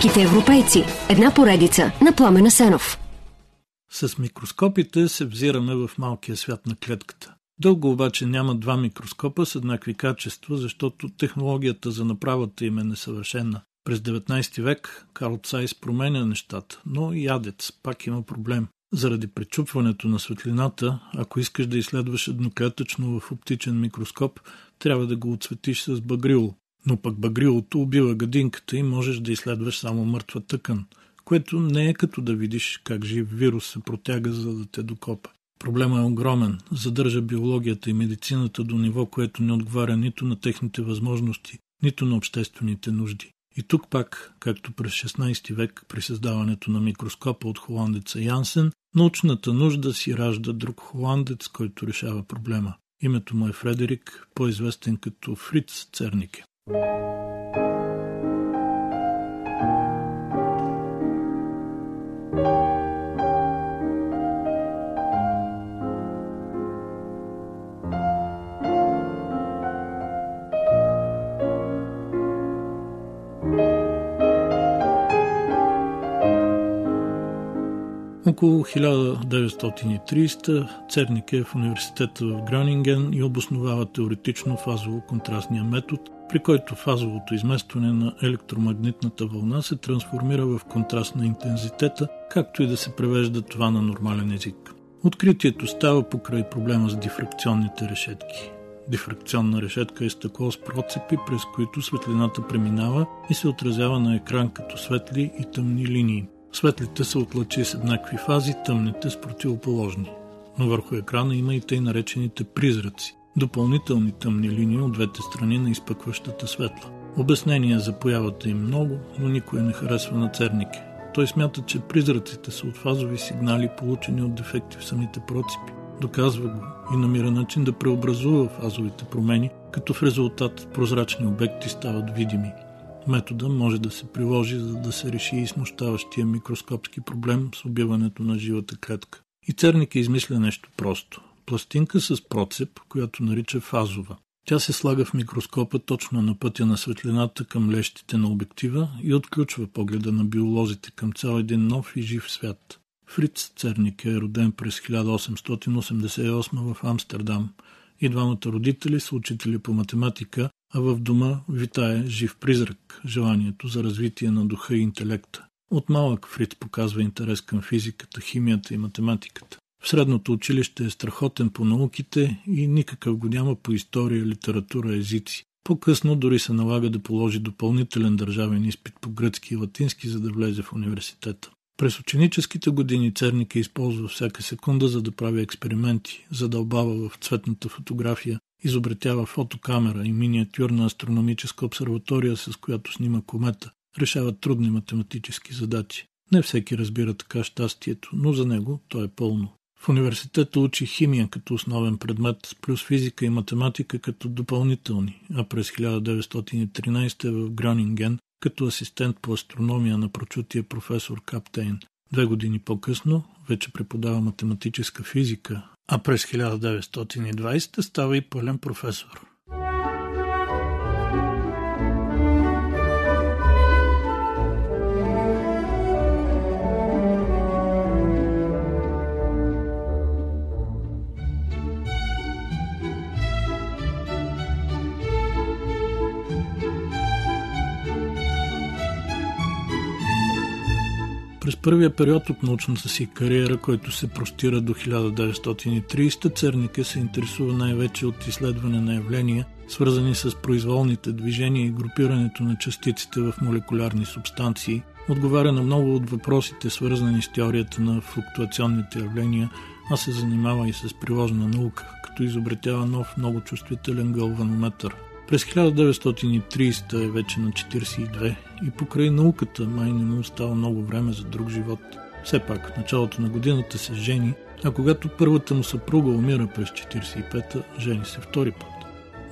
Великите европейци. Една поредица на Пламена Сенов. С микроскопите се взираме в малкия свят на клетката. Дълго обаче няма два микроскопа с еднакви качества, защото технологията за направата им е несъвършена. През 19 век Карл Цайс променя нещата, но и ядец пак има проблем. Заради пречупването на светлината, ако искаш да изследваш едноклетъчно в оптичен микроскоп, трябва да го отсветиш с багрило. Но пък багрилото убива гадинката и можеш да изследваш само мъртва тъкан, което не е като да видиш как жив вирус се протяга, за да те докопа. Проблема е огромен. Задържа биологията и медицината до ниво, което не отговаря нито на техните възможности, нито на обществените нужди. И тук пак, както през 16 век при създаването на микроскопа от холандеца Янсен, научната нужда си ражда друг холандец, който решава проблема. Името му е Фредерик, по-известен като Фриц Цернике. Около 1930 Церник е в университета в Гронинген и обосновава теоретично фазово-контрастния метод, при който фазовото изместване на електромагнитната вълна се трансформира в контраст на интензитета, както и да се превежда това на нормален език. Откритието става покрай проблема с дифракционните решетки. Дифракционна решетка е стъкло с процепи, през които светлината преминава и се отразява на екран като светли и тъмни линии. Светлите са от лъчи с еднакви фази, тъмните с противоположни. Но върху екрана има и тъй наречените призраци, допълнителни тъмни линии от двете страни на изпъкващата светла. Обяснения за появата им много, но никой не харесва на Цернике. Той смята, че призраците са от фазови сигнали, получени от дефекти в самите процепи. Доказва го и намира начин да преобразува фазовите промени, като в резултат прозрачни обекти стават видими – Метода може да се приложи, за да се реши и смущаващия микроскопски проблем с убиването на живата клетка. И Церник е измисля нещо просто. Пластинка с процеп, която нарича фазова. Тя се слага в микроскопа точно на пътя на светлината към лещите на обектива и отключва погледа на биолозите към цял един нов и жив свят. Фриц Церник е роден през 1888 в Амстердам и двамата родители са учители по математика, а в дома витае жив призрак, желанието за развитие на духа и интелекта. От малък Фриц показва интерес към физиката, химията и математиката. В средното училище е страхотен по науките и никакъв го няма по история, литература, езици. По-късно дори се налага да положи допълнителен държавен изпит по гръцки и латински, за да влезе в университета. През ученическите години Церник е използва всяка секунда, за да прави експерименти, задълбава в цветната фотография, изобретява фотокамера и миниатюрна астрономическа обсерватория, с която снима комета, решава трудни математически задачи. Не всеки разбира така щастието, но за него то е пълно. В университета учи химия като основен предмет, плюс физика и математика като допълнителни, а през 1913 е в Гронинген като асистент по астрономия на прочутия професор Каптейн. Две години по-късно вече преподава математическа физика, а през 1920 става и пълен професор. Първия период от научната си кариера, който се простира до 1930, Цернике се интересува най-вече от изследване на явления, свързани с произволните движения и групирането на частиците в молекулярни субстанции, отговаря на много от въпросите, свързани с теорията на флуктуационните явления, а се занимава и с приложна наука, като изобретява нов много чувствителен гълванометър – през 1930 е вече на 42 и покрай науката май не му остава много време за друг живот. Все пак в началото на годината се жени, а когато първата му съпруга умира през 45-та, жени се втори път.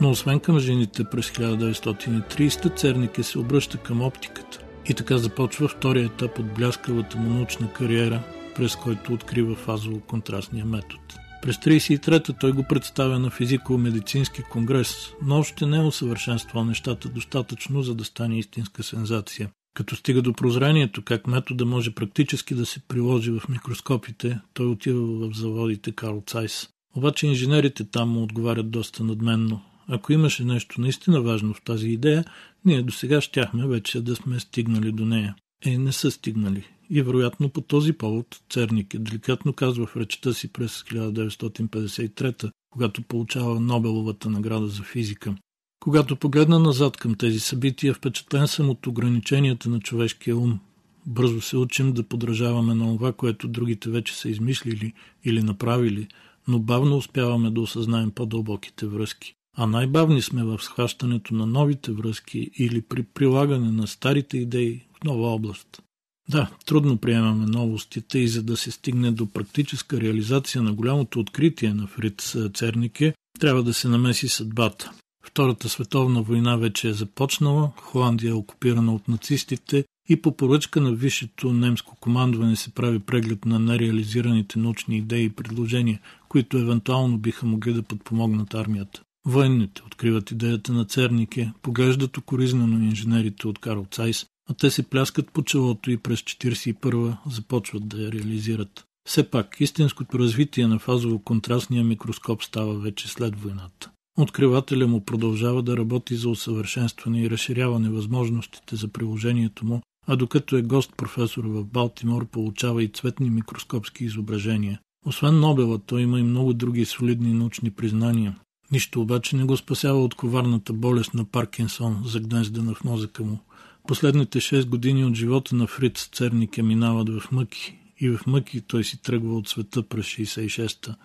Но освен към жените през 1930 Цернике се обръща към оптиката и така започва втория етап от бляскавата му научна кариера, през който открива фазово-контрастния метод. През 1933-та той го представя на физико-медицински конгрес, но още не е усъвършенствал нещата достатъчно, за да стане истинска сензация. Като стига до прозрението, как метода може практически да се приложи в микроскопите, той отива в заводите Карл Цайс. Обаче инженерите там му отговарят доста надменно. Ако имаше нещо наистина важно в тази идея, ние до сега щяхме вече да сме стигнали до нея. Е, не са стигнали. И вероятно по този повод Церник е деликатно казва в речта си през 1953, когато получава Нобеловата награда за физика. Когато погледна назад към тези събития, впечатлен съм от ограниченията на човешкия ум. Бързо се учим да подражаваме на това, което другите вече са измислили или направили, но бавно успяваме да осъзнаем по-дълбоките връзки. А най-бавни сме в схващането на новите връзки или при прилагане на старите идеи в нова област. Да, трудно приемаме новостите и за да се стигне до практическа реализация на голямото откритие на Фриц Цернике, трябва да се намеси съдбата. Втората световна война вече е започнала, Холандия е окупирана от нацистите и по поръчка на висшето немско командване се прави преглед на нереализираните научни идеи и предложения, които евентуално биха могли да подпомогнат армията. Военните откриват идеята на Цернике, поглеждат окоризнено инженерите от Карл Цайс, а те се пляскат по челото и през 41-а започват да я реализират. Все пак, истинското развитие на фазово-контрастния микроскоп става вече след войната. Откривателя му продължава да работи за усъвършенстване и разширяване възможностите за приложението му, а докато е гост професор в Балтимор, получава и цветни микроскопски изображения. Освен Нобела, той има и много други солидни научни признания. Нищо обаче не го спасява от коварната болест на Паркинсон, загнездена в мозъка му. Последните 6 години от живота на Фриц Церник е минават в мъки и в мъки той си тръгва от света през 66-та.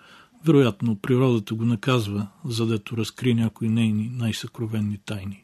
Вероятно, природата го наказва, задето разкри някои нейни най-съкровенни тайни.